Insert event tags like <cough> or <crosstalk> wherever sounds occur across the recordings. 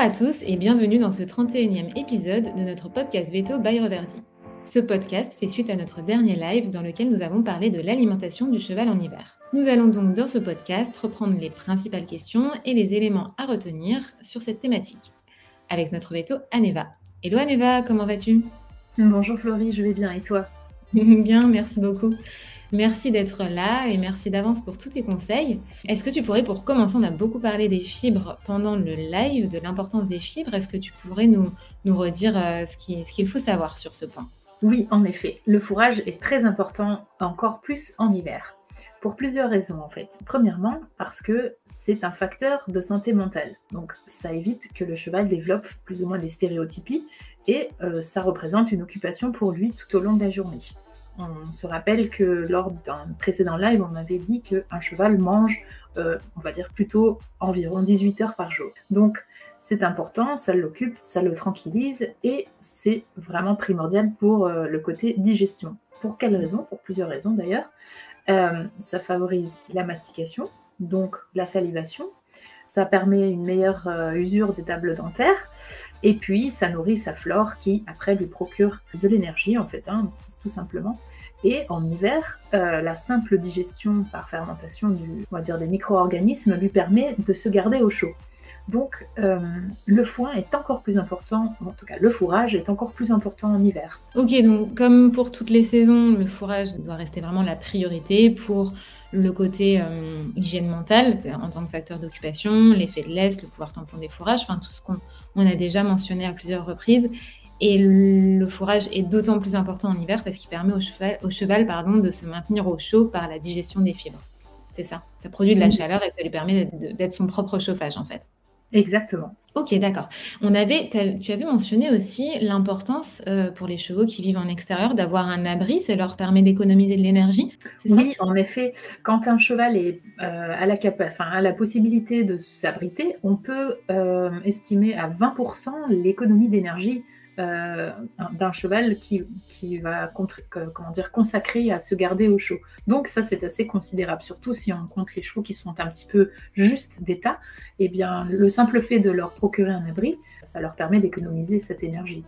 à tous et bienvenue dans ce 31e épisode de notre podcast Veto by Reverdi. Ce podcast fait suite à notre dernier live dans lequel nous avons parlé de l'alimentation du cheval en hiver. Nous allons donc dans ce podcast reprendre les principales questions et les éléments à retenir sur cette thématique avec notre veto Aneva. Hello Aneva, comment vas-tu? Bonjour Florie, je vais bien et toi? <laughs> Bien, merci beaucoup. Merci d'être là et merci d'avance pour tous tes conseils. Est-ce que tu pourrais, pour commencer, on a beaucoup parlé des fibres pendant le live, de l'importance des fibres. Est-ce que tu pourrais nous, redire euh, ce qu'il faut savoir sur ce point? Oui, en effet. Le fourrage est très important, encore plus en hiver. Pour plusieurs raisons en fait. Premièrement, parce que c'est un facteur de santé mentale. Donc ça évite que le cheval développe plus ou moins des stéréotypies et euh, ça représente une occupation pour lui tout au long de la journée. On se rappelle que lors d'un précédent live, on avait dit qu'un cheval mange, euh, on va dire plutôt environ 18 heures par jour. Donc c'est important, ça l'occupe, ça le tranquillise et c'est vraiment primordial pour euh, le côté digestion. Pour quelles raisons Pour plusieurs raisons d'ailleurs. Euh, ça favorise la mastication, donc la salivation. Ça permet une meilleure usure des tables dentaires. Et puis, ça nourrit sa flore qui, après, lui procure de l'énergie, en fait, hein, tout simplement. Et en hiver, euh, la simple digestion par fermentation du, on des micro-organismes lui permet de se garder au chaud. Donc euh, le foin est encore plus important, en tout cas le fourrage est encore plus important en hiver. Ok, donc comme pour toutes les saisons, le fourrage doit rester vraiment la priorité pour le côté euh, hygiène mentale en tant que facteur d'occupation, l'effet de l'est, le pouvoir tampon des fourrages, enfin tout ce qu'on a déjà mentionné à plusieurs reprises. Et le fourrage est d'autant plus important en hiver parce qu'il permet au cheval, au cheval pardon, de se maintenir au chaud par la digestion des fibres. C'est ça. Ça produit de la chaleur et ça lui permet d'être son propre chauffage en fait. Exactement. Ok, d'accord. On avait, tu avais mentionné aussi l'importance euh, pour les chevaux qui vivent en extérieur d'avoir un abri. Ça leur permet d'économiser de l'énergie. Oui, en effet. Quand un cheval est euh, à, la enfin, à la possibilité de s'abriter, on peut euh, estimer à 20% l'économie d'énergie euh, d'un cheval qui, qui va comment dire, consacrer à se garder au chaud. Donc ça, c'est assez considérable, surtout si on compte les chevaux qui sont un petit peu juste d'état. Eh bien, le simple fait de leur procurer un abri, ça leur permet d'économiser cette énergie.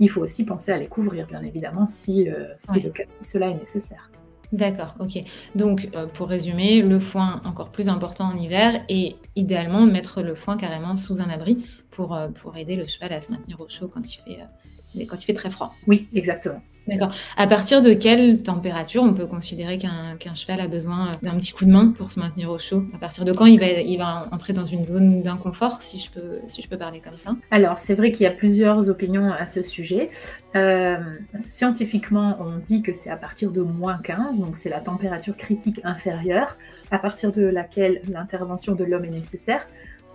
Il faut aussi penser à les couvrir, bien évidemment, si, euh, si, le cas, si cela est nécessaire. D'accord, ok. Donc, euh, pour résumer, le foin encore plus important en hiver et idéalement mettre le foin carrément sous un abri pour, euh, pour aider le cheval à se maintenir au chaud quand il fait, euh, quand il fait très froid. Oui, exactement. D'accord. À partir de quelle température on peut considérer qu'un cheval a besoin d'un petit coup de main pour se maintenir au chaud? À partir de quand il va, il va entrer dans une zone d'inconfort, si, je peux, si je peux parler comme ça? Alors, c'est vrai qu'il y a plusieurs opinions à ce sujet. Euh, scientifiquement, on dit que c'est à partir de moins 15, donc c'est la température critique inférieure, à partir de laquelle l'intervention de l'homme est nécessaire.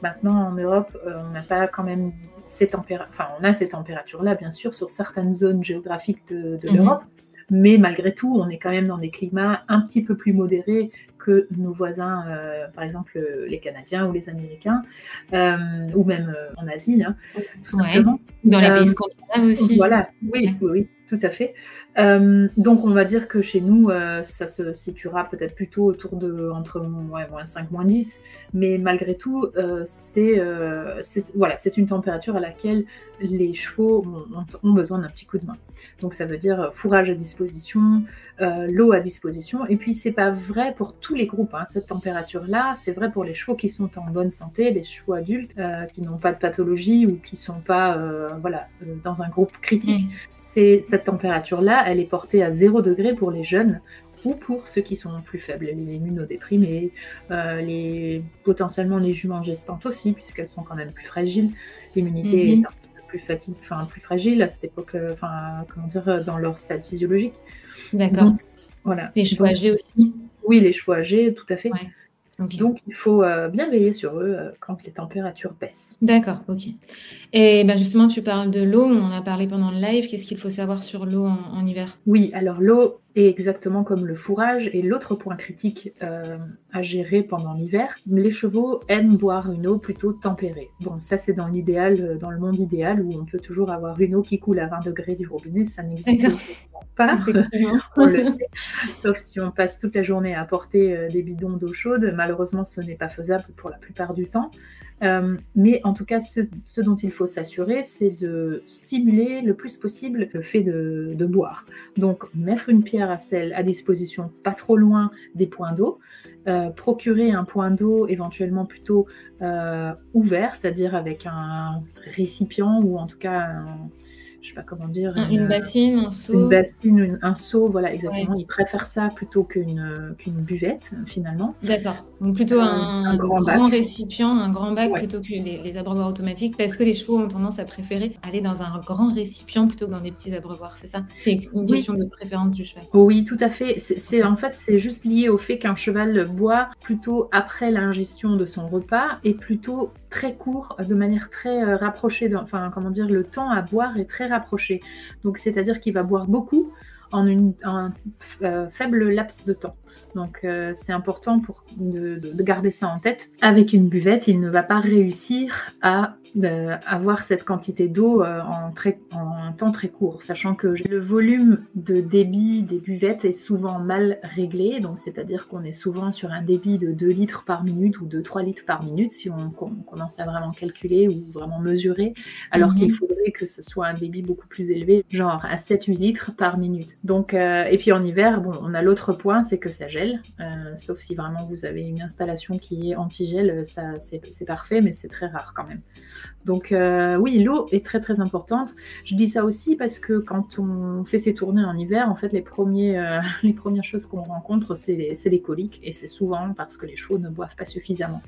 Maintenant, en Europe, euh, on n'a pas quand même ces températures, enfin, on a ces températures-là, bien sûr, sur certaines zones géographiques de, mhm. l'Europe, mais malgré tout, on est quand même dans des climats un petit peu plus modérés que nos voisins, euh, par exemple les Canadiens ou les Américains, euh, ou même en Asie, hein, tout simplement. Dans les pays scandinaves aussi. Voilà, oui, oui, oui, tout à fait. Euh, donc on va dire que chez nous, euh, ça se situera peut-être plutôt autour de entre moins 5, moins 10, mais malgré tout, euh, c'est voilà, c'est une température à laquelle les chevaux ont, besoin d'un petit coup de main. Donc ça veut dire fourrage à disposition, l'eau à disposition, et puis c'est pas vrai pour tous les groupes. Hein, cette température-là, c'est vrai pour les chevaux qui sont en bonne santé, les chevaux adultes qui n'ont pas de pathologie ou qui sont pas voilà dans un groupe critique. Mmh. C'est cette température-là elle est portée à 0 degré pour les jeunes ou pour ceux qui sont plus faibles, les immunodéprimés, euh, les, potentiellement les juments gestantes aussi, puisqu'elles sont quand même plus fragiles. L'immunité mhm. est un peu plus, fatigue, enfin, plus fragile à cette époque, euh, enfin, comment dire, dans leur stade physiologique. D'accord. Voilà. Les chevaux âgés aussi Oui, les chevaux âgés, tout à fait. Donc, il faut euh, bien veiller sur eux euh, quand les températures baissent. D'accord, ok. Et ben justement, tu parles de l'eau, on en a parlé pendant le live. Qu'est-ce qu'il faut savoir sur l'eau en, hiver? Oui, alors l'eau est exactement comme le fourrage et l'autre point critique euh, à gérer pendant l'hiver. Les chevaux aiment boire une eau plutôt tempérée. Bon, ça c'est dans l'idéal, dans le monde idéal où on peut toujours avoir une eau qui coule à 20 degrés du robinet, ça n'existe pas, <laughs> on le sait. Sauf si on passe toute la journée à apporter des bidons d'eau chaude, malheureusement ce n'est pas faisable pour la plupart du temps. Euh, mais en tout cas, ce, dont il faut s'assurer, c'est de stimuler le plus possible le fait de, boire. Donc, mettre une pierre à sel à disposition pas trop loin des points d'eau, euh, procurer un point d'eau éventuellement plutôt euh, ouvert, c'est-à-dire avec un récipient ou en tout cas un, je sais pas comment dire. Une, bassine, un seau. Une bassine, un seau, voilà, exactement. Ils préfèrent ça plutôt qu'une qu'une buvette, finalement. D'accord. Donc plutôt euh, un, grand, récipient, un grand bac plutôt que les, les, abreuvoirs automatiques, parce que les chevaux ont tendance à préférer aller dans un grand récipient plutôt que dans des petits abreuvoirs, c'est ça? C'est une question de préférence du cheval. Oui, tout à fait. C'est en fait c'est juste lié au fait qu'un cheval boit plutôt après l'ingestion de son repas et plutôt très court, de manière très euh, rapprochée. enfin, comment dire, le temps à boire est très rapproché. Donc, c'est-à-dire qu'il va boire beaucoup en un euh, faible laps de temps. Donc euh, c'est important pour de, garder ça en tête. Avec une buvette, il ne va pas réussir à euh, avoir cette quantité d'eau euh, en, en, un temps très court, sachant que le volume de débit des buvettes est souvent mal réglé, donc c'est-à-dire qu'on est souvent sur un débit de 2 litres par minute ou de 3 litres par minute si on, commence à vraiment calculer ou vraiment mesurer, alors qu'il mhm. faudrait que ce soit un débit beaucoup plus élevé, genre à 7-8 litres par minute. Donc, et puis en hiver, bon, on a l'autre point, c'est que ça gèle euh, sauf si vraiment vous avez une installation qui est anti-gel, ça c'est parfait, mais c'est très rare quand même. Donc euh, oui, l'eau est très très importante. Je dis ça aussi parce que quand on fait ses tournées en hiver, en fait les, premiers, euh, <laughs> les premières choses qu'on rencontre, c'est les, coliques et c'est souvent parce que les chevaux ne boivent pas suffisamment.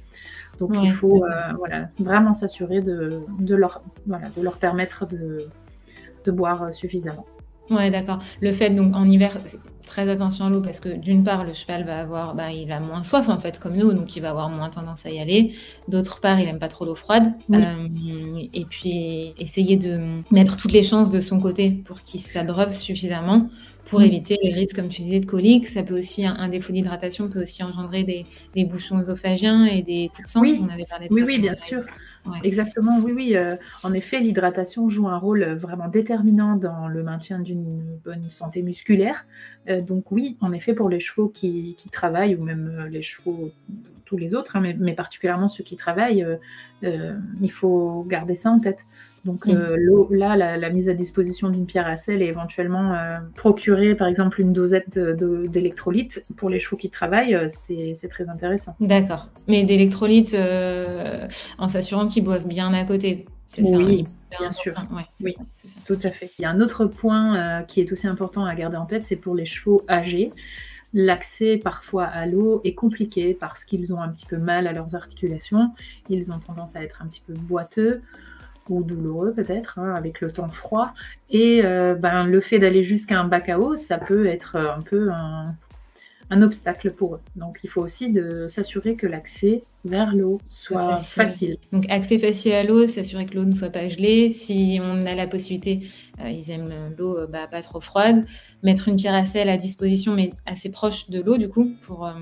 Donc il faut voilà, vraiment s'assurer de, de, leur, voilà, de leur permettre de, de boire suffisamment. Ouais, d'accord. Le fait, donc, en hiver, très attention à l'eau parce que d'une part, le cheval va avoir, bah, il a moins soif en fait, comme nous, donc il va avoir moins tendance à y aller. D'autre part, il aime pas trop l'eau froide. Euh, et puis, essayer de mettre toutes les chances de son côté pour qu'il s'abreuve suffisamment pour éviter les risques, comme tu disais, de coliques. Ça peut aussi, un, défaut d'hydratation peut aussi engendrer des, bouchons œsophagiens et des coups de sang. Oui, on avait parlé de oui, oui, bien sûr. Exactement, oui, oui. Euh, en effet, l'hydratation joue un rôle vraiment déterminant dans le maintien d'une bonne santé musculaire. Euh, donc oui, en effet, pour les chevaux qui, travaillent, ou même euh, les chevaux, tous les autres, hein, mais, particulièrement ceux qui travaillent, il faut garder ça en tête. Donc euh, là, la, mise à disposition d'une pierre à sel et éventuellement euh, procurer par exemple une dosette d'électrolytes pour les chevaux qui travaillent, euh, c'est très intéressant. D'accord. Mais d'électrolytes en s'assurant qu'ils boivent bien à côté. C'est ça. Oui. Bien sûr, oui, tout à fait. Il y a un autre point qui est aussi important à garder en tête, c'est pour les chevaux âgés. L'accès parfois à l'eau est compliqué parce qu'ils ont un petit peu mal à leurs articulations, ils ont tendance à être un petit peu boiteux ou douloureux peut-être, hein, avec le temps froid. Et euh, ben, le fait d'aller jusqu'à un bac à eau, ça peut être un peu un, obstacle pour eux. Donc il faut aussi de s'assurer que l'accès vers l'eau soit facile. Donc accès facile à l'eau, s'assurer que l'eau ne soit pas gelée. Si on a la possibilité euh, ils aiment l'eau euh, bah, pas trop froide. Mettre une pierre à sel à disposition, mais assez proche de l'eau, du coup, pour euh,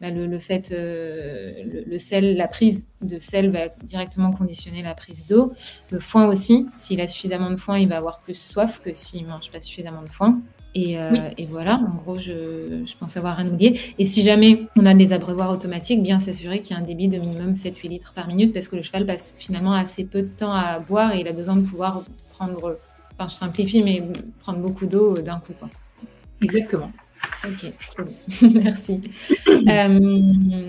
bah, le, fait, le, sel, la prise de sel va directement conditionner la prise d'eau. Le foin aussi, s'il a suffisamment de foin, il va avoir plus soif que s'il mange pas suffisamment de foin. Et, voilà, en gros, je, pense avoir un oublié. Et si jamais on a des abreuvoirs automatiques, bien s'assurer qu'il y a un débit de minimum 7-8 litres par minute parce que le cheval passe finalement assez peu de temps à boire et il a besoin de pouvoir prendre Enfin, je simplifie, mais prendre beaucoup d'eau d'un coup. Quoi. Exactement. Ok, <laughs> merci. Euh,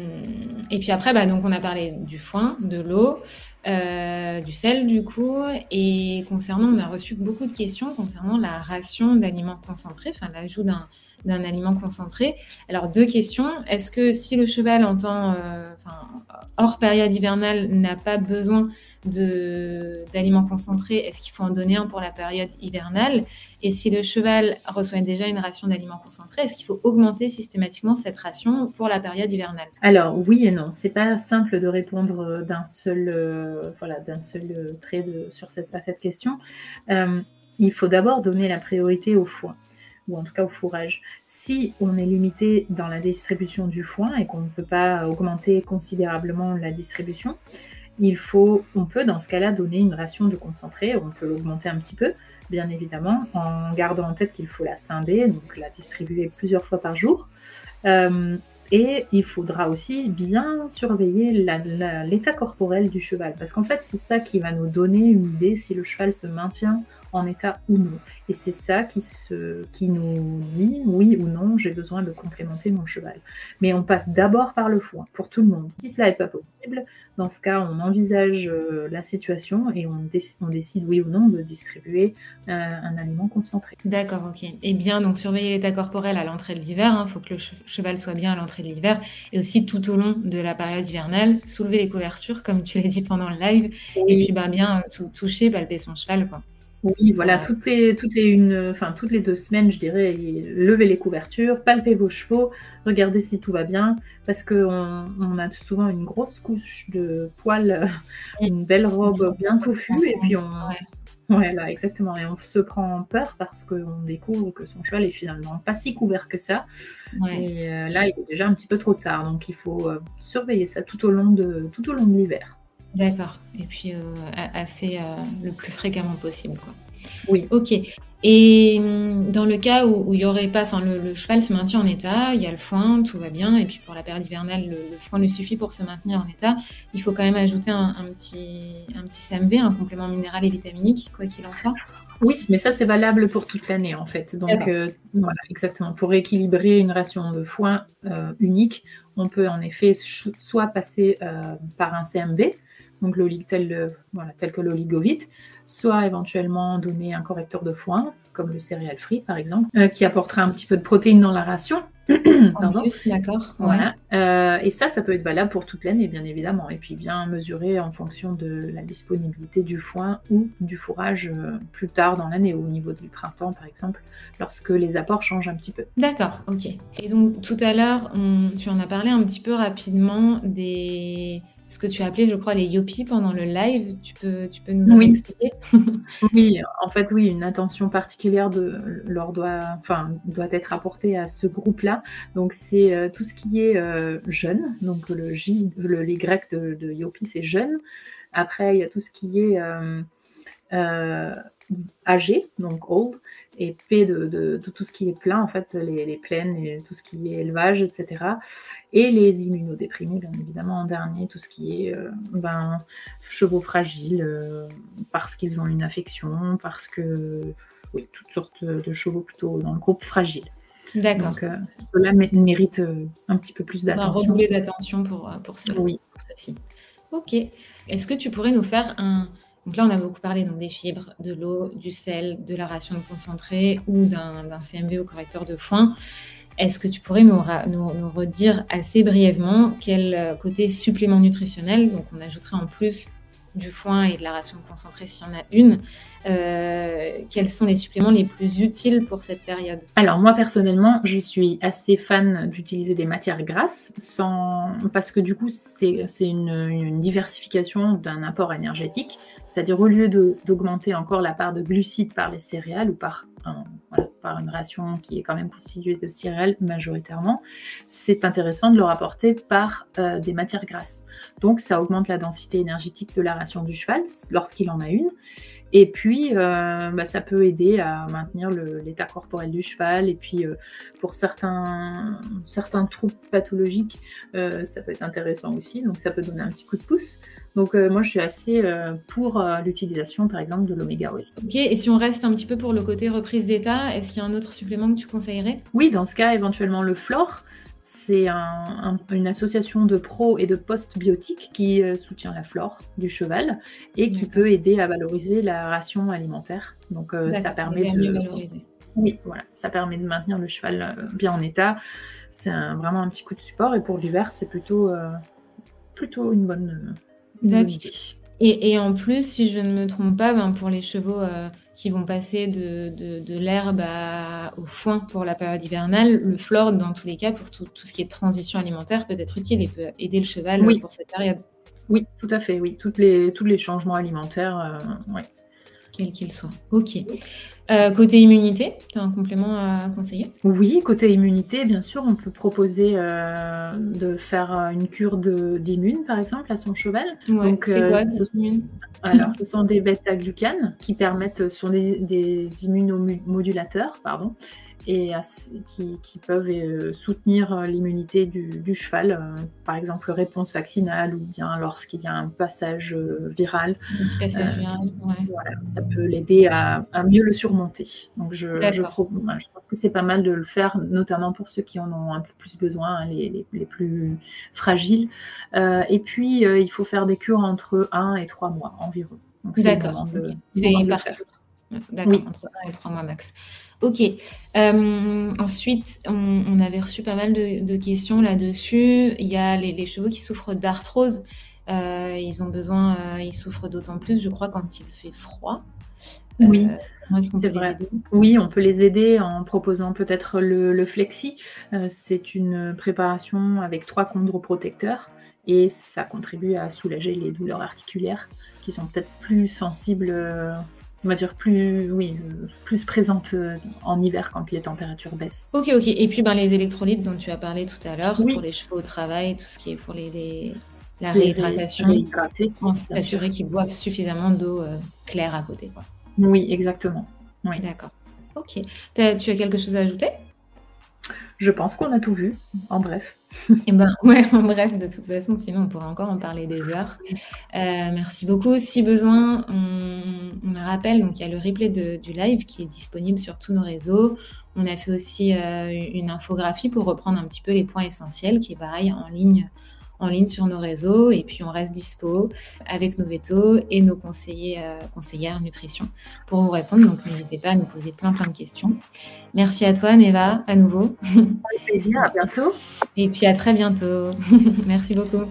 et puis après, bah, donc on a parlé du foin, de l'eau, euh, du sel du coup, et concernant, on a reçu beaucoup de questions concernant la ration d'aliments concentrés, enfin l'ajout d'un d'un aliment concentré. Alors deux questions. Est-ce que si le cheval en temps, euh, hors période hivernale n'a pas besoin d'aliments concentrés, est-ce qu'il faut en donner un pour la période hivernale? Et si le cheval reçoit déjà une ration d'aliments concentrés, est-ce qu'il faut augmenter systématiquement cette ration pour la période hivernale? Alors oui et non, c'est pas simple de répondre d'un seul, euh, voilà, d'un seul trait sur cette, à cette question. Euh, il faut d'abord donner la priorité au foin ou en tout cas au fourrage. Si on est limité dans la distribution du foin et qu'on ne peut pas augmenter considérablement la distribution, il faut, on peut dans ce cas-là donner une ration de concentré, on peut l'augmenter un petit peu, bien évidemment, en gardant en tête qu'il faut la scinder, donc la distribuer plusieurs fois par jour. Euh, Et il faudra aussi bien surveiller l'état corporel du cheval, parce qu'en fait, c'est ça qui va nous donner une idée si le cheval se maintient en état ou non. Et c'est ça qui, se, qui nous dit oui ou non, j'ai besoin de complémenter mon cheval. Mais on passe d'abord par le foin pour tout le monde. Si cela n'est pas possible, dans ce cas, on envisage euh, la situation et on, on, décide oui ou non de distribuer euh, un aliment concentré. D'accord, ok. Et bien, donc surveiller l'état corporel à l'entrée de l'hiver, il hein, faut que le cheval soit bien à l'entrée de l'hiver, et aussi tout au long de la période hivernale, soulever les couvertures, comme tu l'as dit pendant le live, et puis bah, bien toucher, palper son cheval. Quoi. Oui, voilà, toutes les, toutes les, une, enfin, toutes les deux semaines, je dirais, levez les couvertures, palpez vos chevaux, regardez si tout va bien, parce qu'on on a souvent une grosse couche de poils, une belle robe bien touffue, et puis on, voilà, exactement. Et on se prend peur parce qu'on découvre que son cheval est finalement pas si couvert que ça. Et euh, là, il est déjà un petit peu trop tard. Donc, il faut euh, surveiller ça tout au long de, tout au long de l'hiver. D'accord. Et puis euh, assez euh, le plus fréquemment possible, quoi. Oui. Ok. Et hum, dans le cas où il y aurait pas, enfin le, cheval se maintient en état, il y a le foin, tout va bien, et puis pour la période hivernale, le, foin ne suffit pour se maintenir en état. Il faut quand même ajouter un, petit, un petit CMV, un complément minéral et vitaminique, quoi qu'il en soit. Oui, mais ça c'est valable pour toute l'année en fait. Donc euh, voilà, exactement. Pour équilibrer une ration de foin unique, on peut en effet soit passer par un CMV, donc tel, tel que l'oligovite, soit éventuellement donner un correcteur de foin, comme le céréal free par exemple, euh, qui apportera un petit peu de protéines dans la ration. <clears throat> en plus, d'accord. Voilà. Euh, et ça, ça peut être valable pour toute l'année, bien évidemment. Et puis bien mesurer en fonction de la disponibilité du foin ou du fourrage euh, plus tard dans l'année, au niveau du printemps, par exemple, lorsque les apports changent un petit peu. D'accord, ok. Et donc tout à l'heure, tu en as parlé un petit peu rapidement des ce que tu as appelé, je crois, les yopis pendant le live. Tu peux, tu peux nous expliquer? <laughs> Oui, en fait, oui, une attention particulière de, leur doit, enfin, doit être apportée à ce groupe-là. Donc, c'est euh, tout ce qui est euh, jeune. Donc, le J, le, les grecs de, de yopi, c'est jeune. Après, il y a tout ce qui est euh, âgé, donc old et P de, tout ce qui est plein, en fait, les, plaines, et tout ce qui est élevage, etc. Et les immunodéprimés, bien évidemment, en dernier, tout ce qui est euh, ben, chevaux fragiles, euh, parce qu'ils ont une affection, parce que, oui, toutes sortes de chevaux plutôt dans le groupe fragile. D'accord. Donc, euh, cela mérite un petit peu plus d'attention. Un redoubler d'attention pour, pour ça. Oui. Ok. Est-ce que tu pourrais nous faire un, donc là, on a beaucoup parlé donc, des fibres, de l'eau, du sel, de la ration concentrée ou d'un CMV au correcteur de foin. Est-ce que tu pourrais nous, redire assez brièvement quel euh, côté supplément nutritionnel, donc on ajouterait en plus du foin et de la ration concentrée s'il y en a une, euh, quels sont les suppléments les plus utiles pour cette période? Alors moi personnellement, je suis assez fan d'utiliser des matières grasses, sans... parce que du coup c'est une diversification d'un apport énergétique. C'est-à-dire au lieu d'augmenter encore la part de glucides par les céréales ou par, une ration qui est quand même constituée de céréales majoritairement, c'est intéressant de le rapporter par euh, des matières grasses. Donc ça augmente la densité énergétique de la ration du cheval lorsqu'il en a une. Et puis, euh, bah, ça peut aider à maintenir l'état corporel du cheval. Et puis, euh, pour certains, certains troubles pathologiques, ça peut être intéressant aussi. Donc, ça peut donner un petit coup de pouce. Donc euh, moi, je suis assez euh, pour euh, l'utilisation, par exemple, de l'oméga 8. Ok, et si on reste un petit peu pour le côté reprise d'état, est-ce qu'il y a un autre supplément que tu conseillerais? Oui, dans ce cas, éventuellement le flore. C'est une association de pro et de post-biotiques qui soutient la flore du cheval et qui peut aider à valoriser la ration alimentaire. Donc ça permet de... valoriser. Oui, voilà, ça permet de maintenir le cheval bien en état. C'est vraiment un petit coup de support et pour l'hiver, c'est plutôt, plutôt une bonne, et, et, en plus, si je ne me trompe pas, ben pour les chevaux euh, qui vont passer de, de, l'herbe au foin pour la période hivernale, le flore, dans tous les cas, pour tout, tout, ce qui est transition alimentaire, peut être utile et peut aider le cheval pour cette période. Oui, tout à fait, oui. Toutes les, tous les changements alimentaires, euh, ouais quel qu'il soit. Ok. Euh, côté immunité, tu as un complément à conseiller? Oui, côté immunité, bien sûr, on peut proposer euh, de faire une cure d'immune, par exemple, à son cheval. Donc, c'est quoi euh, ce, Alors, ce sont des bêta-glucanes qui permettent, sont des, des immunomodulateurs, pardon, et qui, peuvent euh, soutenir euh, l'immunité du, cheval, euh, par exemple réponse vaccinale ou bien lorsqu'il y a un passage viral. passage viral, ça peut l'aider à, mieux le surmonter. Donc je, je, pense que c'est pas mal de le faire, notamment pour ceux qui en ont un peu plus besoin, hein, les, plus fragiles. et puis il faut faire des cures entre 1 et 3 mois environ. D'accord. C'est. D'accord, entre 1 et 3 mois max. Ok. Euh, ensuite, on, avait reçu pas mal de, questions là-dessus. Il y a les, chevaux qui souffrent d'arthrose. Euh, ils ont besoin, euh, ils souffrent d'autant plus, je crois, quand il fait froid. Oui. c'est vrai. Oui, on peut les aider en proposant peut-être le, flexi. c'est une préparation avec trois chondroprotecteurs et ça contribue à soulager les douleurs articulaires qui sont peut-être plus sensibles on va dire plus, oui, plus présente euh, en hiver quand les températures baissent. Ok, ok. Et puis ben, les électrolytes dont tu as parlé tout à l'heure, pour les chevaux au travail, tout ce qui est pour les, la réhydratation, s'assurer qu'ils boivent suffisamment d'eau euh, claire à côté. Quoi. Oui, exactement. Oui. D'accord. Ok. tu as quelque chose à ajouter? Je pense qu'on a tout vu, en bref. Et eh ben <laughs> ouais, bref, de toute façon, sinon on pourrait encore en parler des heures. Euh, merci beaucoup. Si besoin, on, on rappelle, donc il y a le replay du live qui est disponible sur tous nos réseaux. On a fait aussi euh, une infographie pour reprendre un petit peu les points essentiels, qui est pareil en ligne en ligne sur nos réseaux et puis on reste dispo avec nos vétos et nos conseillers, euh, conseillères nutrition pour vous répondre. Donc n'hésitez pas à nous poser plein plein de questions. Merci à toi Neva à nouveau. Avec plaisir, à bientôt. Et puis à très bientôt. <laughs> Merci beaucoup.